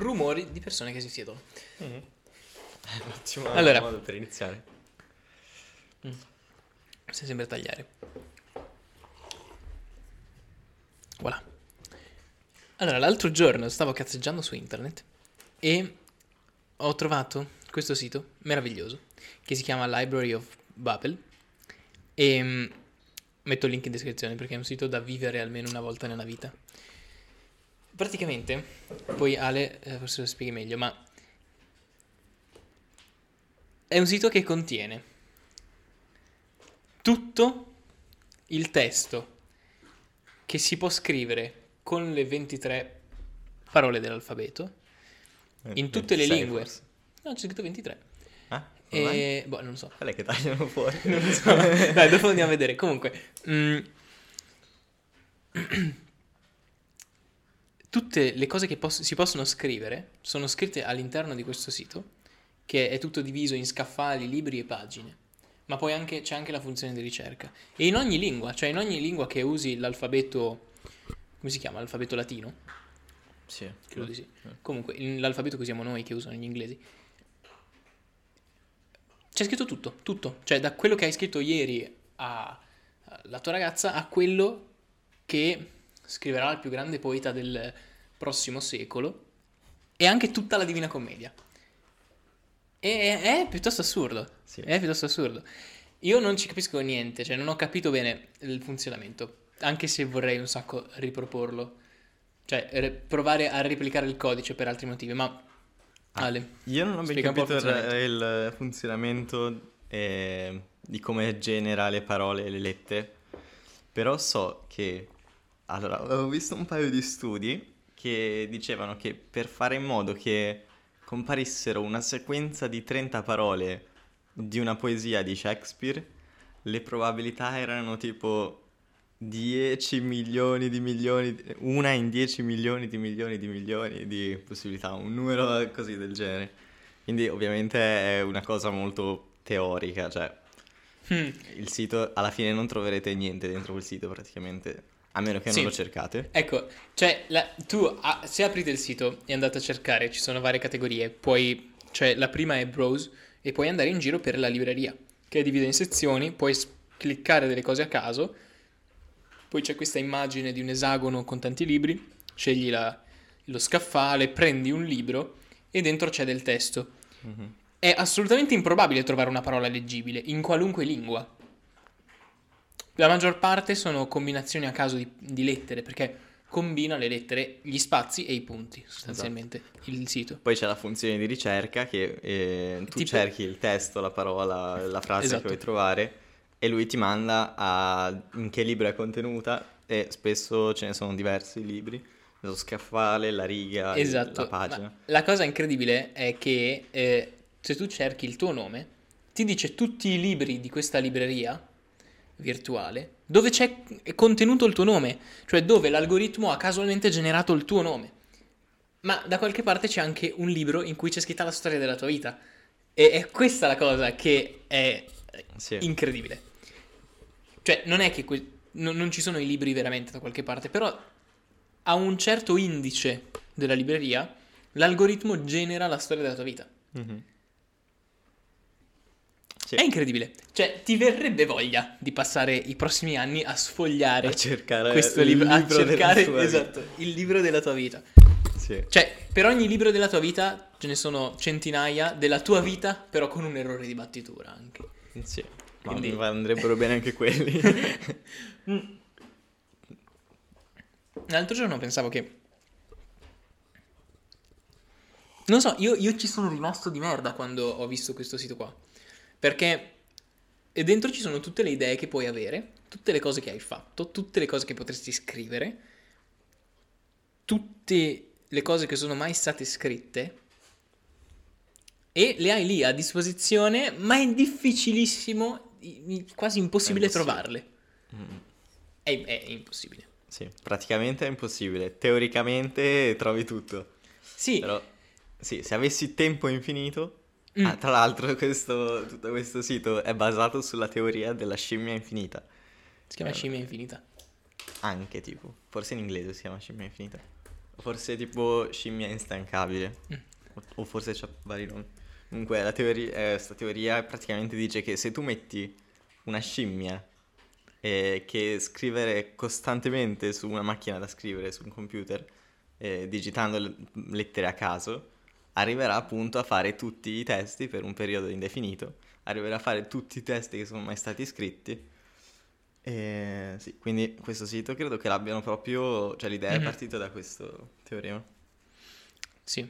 rumori di persone che si siedono. Mm-hmm. Un ottimo Allora. modo per iniziare. Se sembra tagliare. Voilà. Allora, l'altro giorno stavo cazzeggiando su internet e ho trovato questo sito meraviglioso che si chiama Library of Babel e mm, metto il link in descrizione perché è un sito da vivere almeno una volta nella vita. Praticamente, poi Ale eh, forse lo spieghi meglio, ma è un sito che contiene tutto il testo che si può scrivere con le 23 parole dell'alfabeto in tutte le 26 lingue. forse. No, c'è scritto 23. Ah? E boh, non so. Qual è che tagliano fuori? Non so. Dai, dopo andiamo a vedere. Comunque, mm, tutte le cose che poss- si possono scrivere sono scritte all'interno di questo sito, che è tutto diviso in scaffali, libri e pagine. Ma poi anche, c'è anche la funzione di ricerca. E in ogni lingua, cioè in ogni lingua che usi l'alfabeto, come si chiama? L'alfabeto latino? Sì. Credo di sì. Comunque, in- l'alfabeto che usiamo noi, che usano gli inglesi. C'è scritto tutto, tutto. Cioè, da quello che hai scritto ieri alla tua ragazza a quello che scriverà il più grande poeta del prossimo secolo e anche tutta la Divina Commedia. E è, piuttosto assurdo. Sì. È piuttosto assurdo. Io non ci capisco niente, cioè non ho capito bene il funzionamento, anche se vorrei un sacco riproporlo. Cioè, re- provare a replicare il codice per altri motivi, ma... Ah, Ale, Io non ho ben capito il, funzionamento. il funzionamento eh, di come genera le parole e le lettere, però so che... Allora, avevo visto un paio di studi che dicevano che per fare in modo che comparissero una sequenza di 30 parole di una poesia di Shakespeare, le probabilità erano tipo 10 milioni di milioni, di- una in 10 milioni di milioni di milioni di possibilità, un numero così del genere. Quindi ovviamente è una cosa molto teorica, cioè Hmm, il sito, alla fine non troverete niente dentro quel sito praticamente, a meno che Sì. non lo cercate. Ecco, cioè, la- tu ah, se aprite il sito e andate a cercare, ci sono varie categorie, poi, cioè, la prima è browse e puoi andare in giro per la libreria, che è divisa in sezioni, puoi cliccare delle cose a caso, poi c'è questa immagine di un esagono con tanti libri, scegli la- lo scaffale, prendi un libro e dentro c'è del testo. Mhm. È assolutamente improbabile trovare una parola leggibile in qualunque lingua. La maggior parte sono combinazioni a caso di, di lettere, perché combina le lettere, gli spazi e i punti, sostanzialmente, il sito. Poi c'è la funzione di ricerca che eh, tu Tipo- cerchi il testo, la parola, la frase Esatto. che vuoi trovare e lui ti manda a in che libro è contenuta e spesso ce ne sono diversi libri, lo scaffale, la riga, Esatto. la pagina. Ma la cosa incredibile è che eh, se tu cerchi il tuo nome, ti dice tutti i libri di questa libreria virtuale dove c'è contenuto il tuo nome, cioè dove l'algoritmo ha casualmente generato il tuo nome. Ma da qualche parte c'è anche un libro in cui c'è scritta la storia della tua vita. E è questa la cosa che è Sì. incredibile. Cioè, non è che que- non- non ci sono i libri veramente da qualche parte, però a un certo indice della libreria, l'algoritmo genera la storia della tua vita. Mhm. Sì. È incredibile. Cioè, ti verrebbe voglia di passare i prossimi anni a sfogliare A cercare questo libro, a libro della cercare esatto, il libro della tua vita. Sì. Cioè, per ogni libro della tua vita ce ne sono centinaia della tua vita, però con un errore di battitura anche. Sì. Ma Quindi- andrebbero bene anche quelli. L'altro giorno pensavo che. Non so, io, io ci sono rimasto di merda quando ho visto questo sito qua. Perché e dentro ci sono tutte le idee che puoi avere, tutte le cose che hai fatto, tutte le cose che potresti scrivere, tutte le cose che sono mai state scritte. E le hai lì a disposizione, ma è difficilissimo, quasi impossibile trovarle. Mm. È, è impossibile. Sì, praticamente è impossibile. Teoricamente trovi tutto. Sì, Però, sì, se avessi tempo infinito... Mm. Ah, tra l'altro questo, tutto questo sito è basato sulla teoria della scimmia infinita. si chiama Eh, scimmia infinita. Anche tipo, forse in inglese si chiama scimmia infinita. Forse tipo scimmia instancabile. Mm. O, o forse c'ha vari nomi. Comunque, la teoria, eh, sta teoria praticamente dice che se tu metti una scimmia eh, che scrivere costantemente su una macchina da scrivere, su un computer, eh, digitando le- lettere a caso, arriverà appunto a fare tutti i testi per un periodo indefinito, arriverà a fare tutti i testi che sono mai stati scritti. E sì, quindi questo sito credo che l'abbiano proprio, cioè l'idea è Mhm. partita da questo teorema, Sì.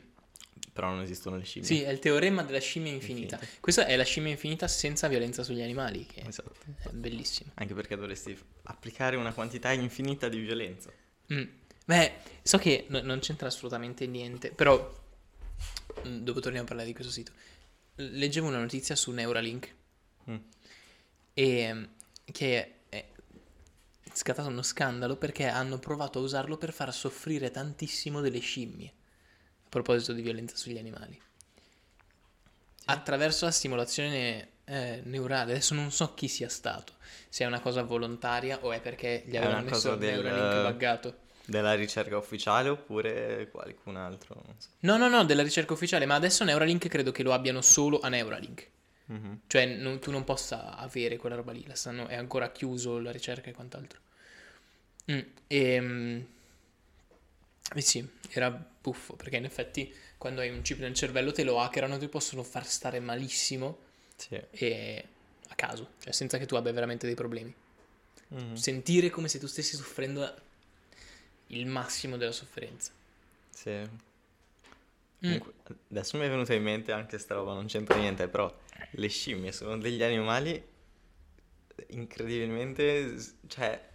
però non esistono le scimmie. Sì, è il teorema della scimmia infinita. Infinita. Questa è la scimmia infinita senza violenza sugli animali, che Esatto. è bellissimo. Anche perché dovresti applicare una quantità infinita di violenza. Mm. Beh, so che no- non c'entra assolutamente niente, però dopo torniamo a parlare di questo sito. Leggevo una notizia su Neuralink Mm. e mm, che è scattato uno scandalo perché hanno provato a usarlo per far soffrire tantissimo delle scimmie. A proposito di violenza sugli animali. Attraverso la stimolazione eh, neurale, adesso non so chi sia stato, se è una cosa volontaria o è perché gli avevano messo del- Neuralink buggato. Della ricerca ufficiale oppure qualcun altro? So. No, no, no, della ricerca ufficiale, ma adesso Neuralink credo che lo abbiano solo a Neuralink. Mhm. Cioè non- tu non possa avere quella roba lì, la stanno- è ancora chiuso la ricerca e quant'altro. Mm, e, e sì, era buffo, perché in effetti quando hai un chip nel cervello te lo hackerano, ti possono far stare malissimo Sì. e a caso, cioè senza che tu abbia veramente dei problemi. Mhm. Sentire come se tu stessi soffrendo il massimo della sofferenza. Sì. Mm. Adesso mi è venuta in mente anche sta roba, non c'entra niente, però le scimmie sono degli animali incredibilmente, cioè,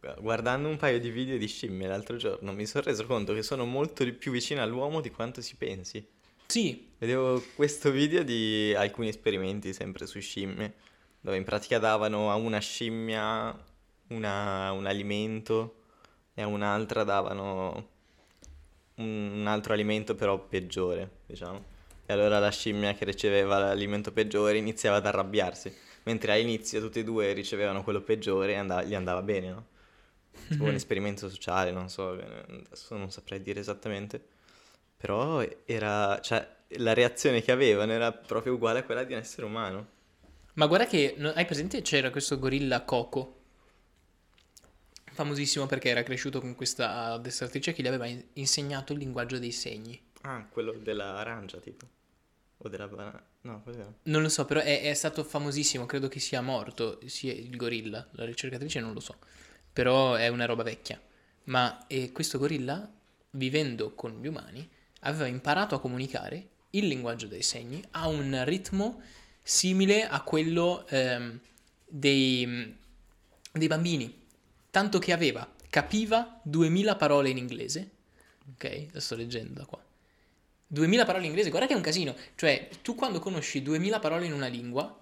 gu- guardando un paio di video di scimmie l'altro giorno mi sono reso conto che sono molto più vicine all'uomo di quanto si pensi. Sì, Vedevo questo video di alcuni esperimenti sempre su scimmie, dove in pratica davano a una scimmia una- un alimento e a un'altra davano un, altro alimento però peggiore, diciamo. E allora la scimmia che riceveva l'alimento peggiore iniziava ad arrabbiarsi, mentre all'inizio tutti e due ricevevano quello peggiore e andava- gli andava bene, no? Tipo un Mhm. esperimento sociale, non so, adesso non saprei dire esattamente. Però era, cioè, la reazione che avevano era proprio uguale a quella di un essere umano. Ma guarda che, hai presente c'era questo gorilla Coco, famosissimo perché era cresciuto con questa addestratrice che gli aveva in- insegnato il linguaggio dei segni. Ah, quello dell'arancia, tipo. O della banana. No, cos'era? Non lo so, però è, è stato famosissimo, credo che sia morto, sia il gorilla, la ricercatrice non lo so, però è una roba vecchia. Ma eh, questo gorilla, vivendo con gli umani, aveva imparato a comunicare il linguaggio dei segni a un ritmo simile a quello ehm, dei, dei bambini, tanto che aveva, capiva 2000 parole in inglese, ok? La sto leggendo qua. 2000 parole in inglese, guarda che è un casino. Cioè, tu quando conosci 2000 parole in una lingua,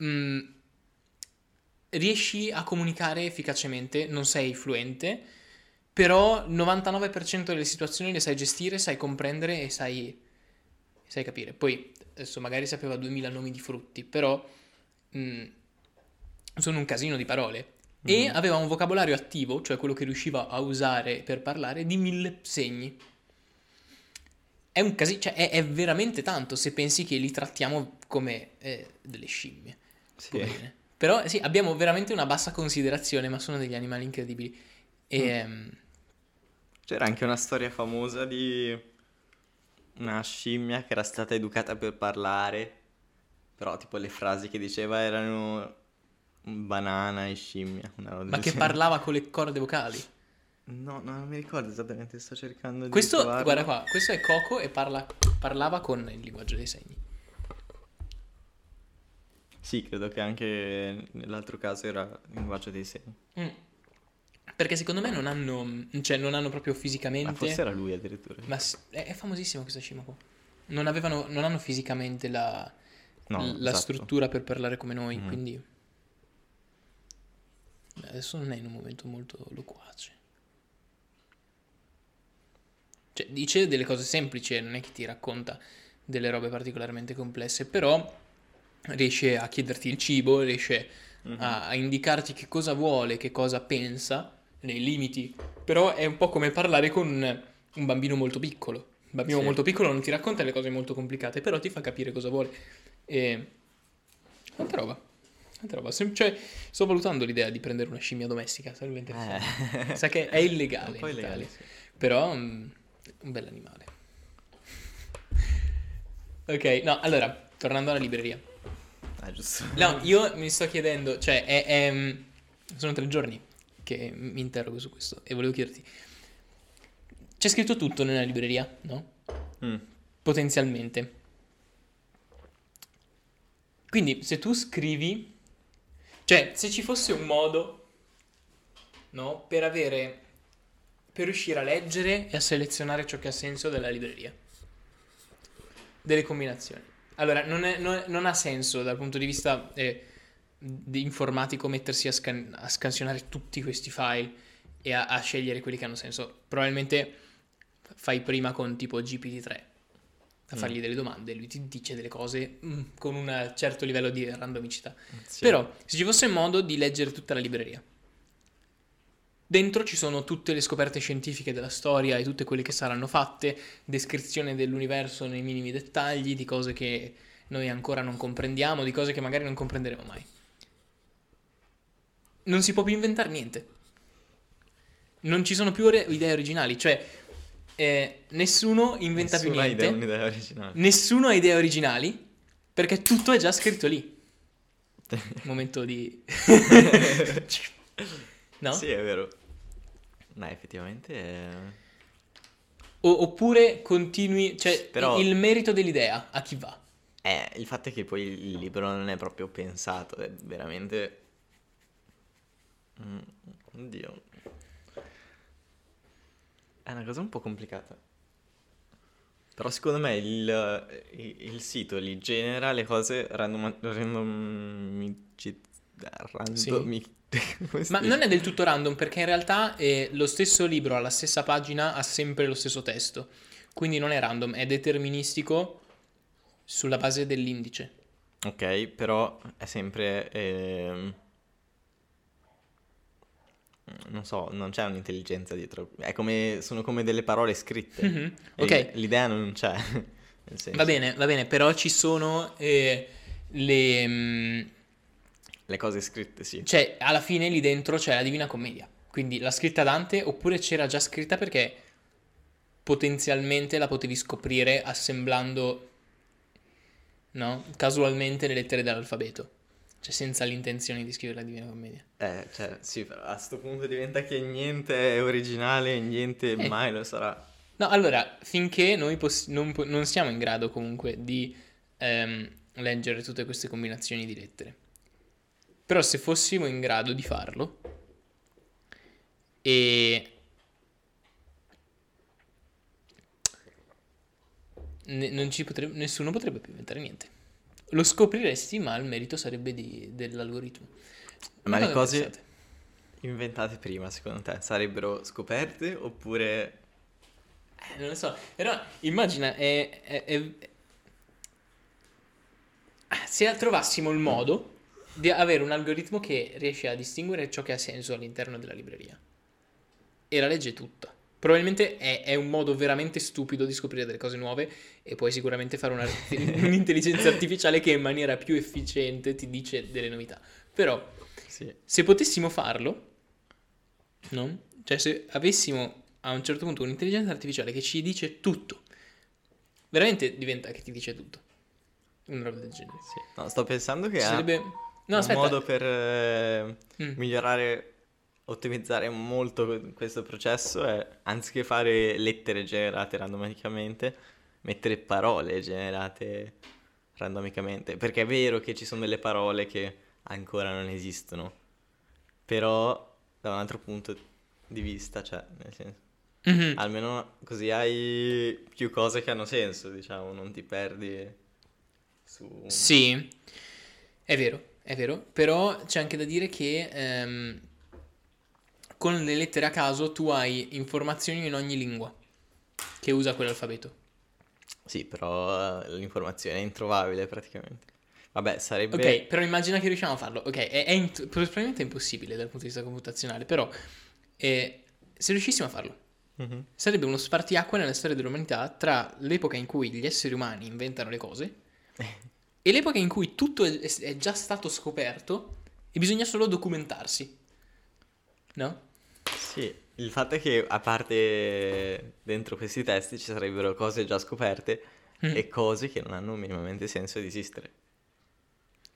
mm, riesci a comunicare efficacemente, non sei fluente, però il 99% delle situazioni le sai gestire, sai comprendere e sai, sai capire. Poi, adesso magari sapeva 2000 nomi di frutti, però mm, sono un casino di parole. E Mhm. aveva un vocabolario attivo, cioè quello che riusciva a usare per parlare, di mille segni. È un casino, cioè è, è veramente tanto se pensi che li trattiamo come eh, delle scimmie. Sì. Però sì, abbiamo veramente una bassa considerazione, ma sono degli animali incredibili. E, Mm. ehm, C'era anche una storia famosa di una scimmia che era stata educata per parlare, però tipo le frasi che diceva erano banana e scimmia. ma che parlava con le corde vocali. No, no, non mi ricordo esattamente, sto cercando di Questo, trovarlo. guarda qua, questo è Coco e parla- parlava con il linguaggio dei segni. Sì, credo che anche nell'altro caso era il linguaggio dei segni. Mm. Perché secondo me non hanno, cioè non hanno proprio Ma fisicamente... forse era lui addirittura. Ma è, è famosissima questa scimmia qua. Non, avevano, non hanno fisicamente la, No, la esatto. struttura per parlare come noi, Mhm. quindi... Adesso non è in un momento molto loquace. Cioè, dice delle cose semplici, non è che ti racconta delle robe particolarmente complesse, però riesce a chiederti il cibo, riesce Mhm. a, a indicarti che cosa vuole, che cosa pensa, nei limiti, però è un po' come parlare con un bambino molto piccolo. Un bambino Sì. molto piccolo non ti racconta le cose molto complicate, però ti fa capire cosa vuole. E... Tanta roba. Tanta roba. Sem- cioè, sto valutando l'idea di prendere una scimmia domestica, sarebbe interessante. Eh. Sa che è illegale in illegale, sì. però mm, un bel animale. Ok, no, allora, tornando alla libreria. Ah, giusto. No, io mi sto chiedendo, cioè, è- è, mm, sono tre giorni che mi interrogo su questo e volevo chiederti, c'è scritto tutto nella libreria, no? Mm. Potenzialmente. Quindi, se tu scrivi, cioè, se ci fosse un modo, no, per avere, per riuscire a leggere e a selezionare ciò che ha senso della libreria, delle combinazioni. Allora, non, è- non non ha senso dal punto di vista eh, di informatico mettersi a, scan- a scansionare tutti questi file e a, a scegliere quelli che hanno senso. Probabilmente fai prima con tipo GPT-3 a Mm. fargli delle domande, lui ti dice delle cose mm, con un certo livello di randomicità. Sì. Però, se ci fosse modo di leggere tutta la libreria, dentro ci sono tutte le scoperte scientifiche della storia e tutte quelle che saranno fatte, descrizione dell'universo nei minimi dettagli, di cose che noi ancora non comprendiamo, di cose che magari non comprenderemo mai. Non si può più inventare niente. Non ci sono più ore- idee originali, cioè eh, nessuno inventa Nessuna più niente. idea, un'idea originale. Nessuno ha idee originali perché tutto è già scritto lì. Momento di... no? Sì, è vero. No, effettivamente è... O- oppure continui... Cioè, Però- il merito dell'idea a chi va? Eh, il fatto è che poi il libro non è proprio pensato, è veramente... Mm, Oddio. È una cosa un po' complicata. Però secondo me il, il- il sito li genera le cose random... randomi- come si Ma non è del tutto random perché in realtà eh, lo stesso libro alla stessa pagina ha sempre lo stesso testo. Quindi non è random, è deterministico sulla base dell'indice. Ok, però è sempre... ehm, Non so, non c'è un'intelligenza dietro. È come, sono come delle parole scritte. Mhm, E Ok, L'idea non c'è. Va bene, va bene, però ci sono eh, le... mm, Le cose scritte, sì. Cioè, alla fine lì dentro c'è la Divina Commedia. Quindi l'ha scritta Dante, oppure c'era già scritta perché potenzialmente la potevi scoprire assemblando, no? Casualmente le lettere dell'alfabeto. Cioè, senza l'intenzione di scrivere la Divina Commedia. Eh, cioè, sì, però a sto punto diventa che niente è originale, niente Eh. mai lo sarà. No, allora, finché noi poss- non, po- non siamo in grado comunque di ehm, leggere tutte queste combinazioni di lettere. Però se fossimo in grado di farlo e ne- non ci potrebbe- nessuno potrebbe più inventare niente. Lo scopriresti, ma il merito sarebbe di- dell'algoritmo. Ma Cosa le cose pensate? inventate prima, secondo te, sarebbero scoperte oppure... Eh, non lo so, però immagina, è- è- è- se trovassimo il modo di avere un algoritmo che riesce a distinguere ciò che ha senso all'interno della libreria e la legge tutta. Probabilmente è, è un modo veramente stupido di scoprire delle cose nuove e puoi sicuramente fare una- un'intelligenza artificiale che in maniera più efficiente ti dice delle novità. Però Sì. se potessimo farlo, no? Cioè se avessimo a un certo punto un'intelligenza artificiale che ci dice tutto, veramente diventa che ti dice tutto. Una roba del genere. Sì. No, sto pensando che Ci sarebbe... No, un aspetta. modo per eh, Mm. migliorare, ottimizzare molto questo processo è, anziché fare lettere generate randomicamente, mettere parole generate randomicamente. Perché è vero che ci sono delle parole che ancora non esistono, però da un altro punto di vista, cioè, nel senso, Mhm. almeno così hai più cose che hanno senso, diciamo, non ti perdi su... Sì, è vero, è vero, però c'è anche da dire che ehm, con le lettere a caso tu hai informazioni in ogni lingua che usa quell'alfabeto. Sì, però eh, l'informazione è introvabile praticamente. Vabbè, sarebbe... Ok, però immagina che riusciamo a farlo. Ok, è, è int- probabilmente è impossibile dal punto di vista computazionale, però E se riuscissimo a farlo, Mhm. sarebbe uno spartiacque nella storia dell'umanità tra l'epoca in cui gli esseri umani inventano le cose e l'epoca in cui tutto è, è già stato scoperto e bisogna solo documentarsi. No? Sì, il fatto è che a parte dentro questi testi ci sarebbero cose già scoperte Mm. e cose che non hanno minimamente senso di esistere.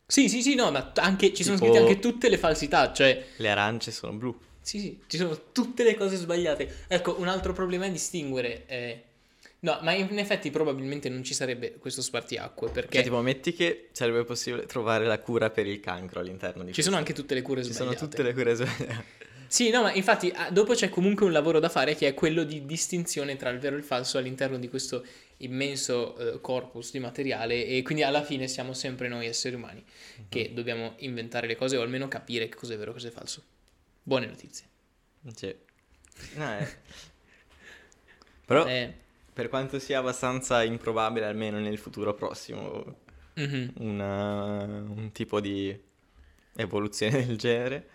Sì, sì, sì, no, ma anche, ci sono Tipo- scritte anche tutte le falsità, cioè... Le arance sono blu. Sì, sì, ci sono tutte le cose sbagliate. Ecco, un altro problema è distinguere... eh, No, ma in effetti probabilmente non ci sarebbe questo spartiacque, perché Cioè, tipo, metti che sarebbe possibile trovare la cura per il cancro all'interno di ci sono questo. anche tutte le cure Ci sono sbagliate. tutte le cure sbagliate. Sì, no, ma infatti ah, dopo c'è comunque un lavoro da fare che è quello di distinzione tra il vero e il falso all'interno di questo immenso eh, corpus di materiale e quindi alla fine siamo sempre noi esseri umani che dobbiamo inventare le cose o almeno capire che cos'è vero e cos'è falso. Buone notizie. Sì. No, eh. Però, Eh, per quanto sia abbastanza improbabile, almeno nel futuro prossimo, mhm. una- un tipo di evoluzione del genere,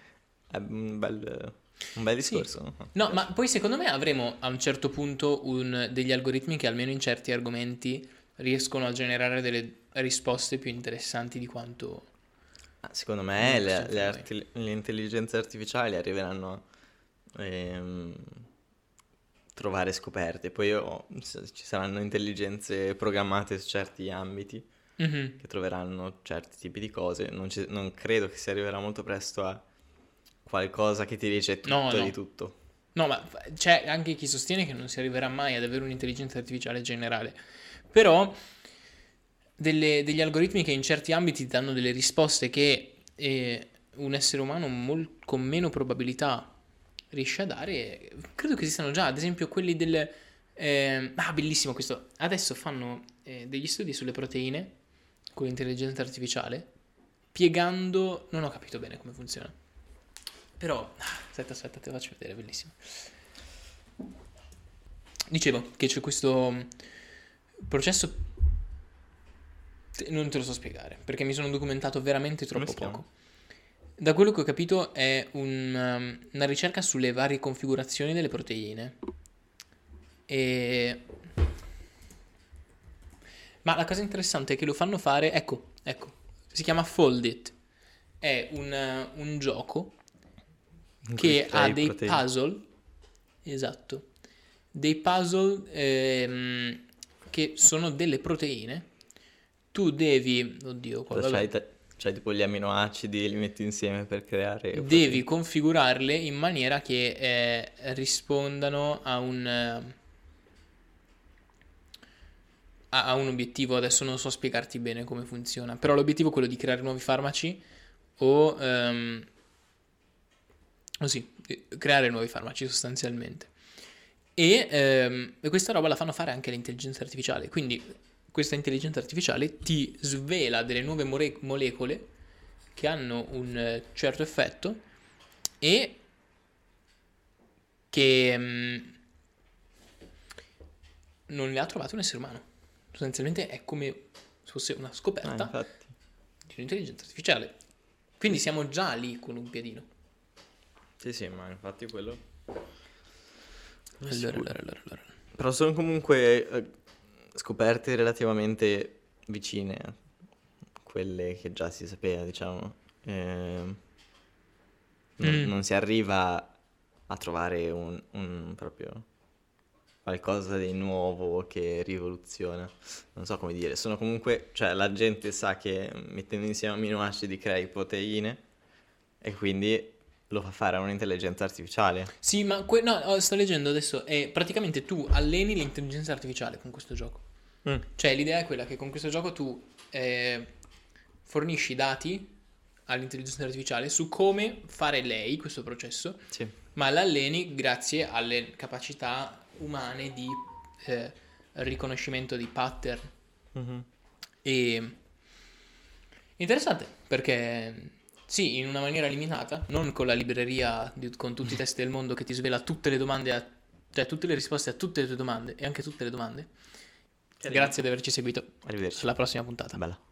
è un bel, un bel Sì. discorso. no? No, ma poi secondo me avremo a un certo punto un- degli algoritmi che almeno in certi argomenti riescono a generare delle risposte più interessanti di quanto... Ah, Secondo me Non le, le arti- le intelligenze artificiali arriveranno a ehm, trovare scoperte, poi oh, ci saranno intelligenze programmate su certi ambiti Mhm. che troveranno certi tipi di cose. Non, ci- non credo che si arriverà molto presto a qualcosa che ti dice tutto No, no. di tutto. No, ma c'è anche chi sostiene che non si arriverà mai ad avere un'intelligenza artificiale generale. Però delle- degli algoritmi che in certi ambiti danno delle risposte che eh, un essere umano mol- con meno probabilità riesce a dare, credo che esistano già. Ad esempio quelli del... eh, ah, bellissimo questo. Adesso fanno eh, degli studi sulle proteine con l'intelligenza artificiale, piegando... Non ho capito bene come funziona. Però, aspetta, aspetta, te lo faccio vedere, bellissimo. Dicevo che c'è questo mm, processo. Non te lo so spiegare perché mi sono documentato veramente troppo poco. Da quello che ho capito è un, um, una ricerca sulle varie configurazioni delle proteine. E... Ma la cosa interessante è che lo fanno fare, ecco, ecco, si chiama Fold It. È un, un gioco che ha dei proteine. puzzle, esatto, dei puzzle ehm, che sono delle proteine. Tu devi, oddio, qua. C'hai, tipo gli aminoacidi li metti insieme per creare... devi configurarle in maniera che eh, rispondano a un a un obiettivo. Adesso non so spiegarti bene come funziona, però l'obiettivo è quello di creare nuovi farmaci o ehm, o sì, eh, creare nuovi farmaci sostanzialmente. E, ehm, e questa roba la fanno fare anche l'intelligenza artificiale. Quindi questa intelligenza artificiale ti svela delle nuove more- molecole che hanno un eh, certo effetto e che mm, non le ha trovate un essere umano. Sostanzialmente è come se fosse una Ah, scoperta infatti. di un'intelligenza artificiale. Quindi siamo già lì con un piedino. Sì, sì, ma infatti quello... Allora, allora, allora, allora. Però sono comunque eh, scoperte relativamente vicine a quelle che già si sapeva, diciamo. Ehm, non, Mm. non si arriva a trovare un, un proprio qualcosa di nuovo che rivoluziona. Non so come dire, sono comunque, cioè la gente sa che mettendo insieme aminoacidi crei proteine e quindi lo fa fare a un'intelligenza artificiale. Sì, ma que- no, oh, sto leggendo adesso. E praticamente tu alleni l'intelligenza artificiale con questo gioco. Mm. Cioè, l'idea è quella che con questo gioco tu eh, fornisci dati all'intelligenza artificiale su come fare lei questo processo, Sì. ma l'alleni grazie alle capacità umane di eh, riconoscimento di pattern. Mhm. E interessante perché sì, in una maniera limitata, non con la libreria di- con tutti i test del mondo che ti svela tutte le domande, a- cioè tutte le risposte a tutte le tue domande e anche tutte le domande. Grazie di averci seguito. Arrivederci. Alla prossima puntata. Bella.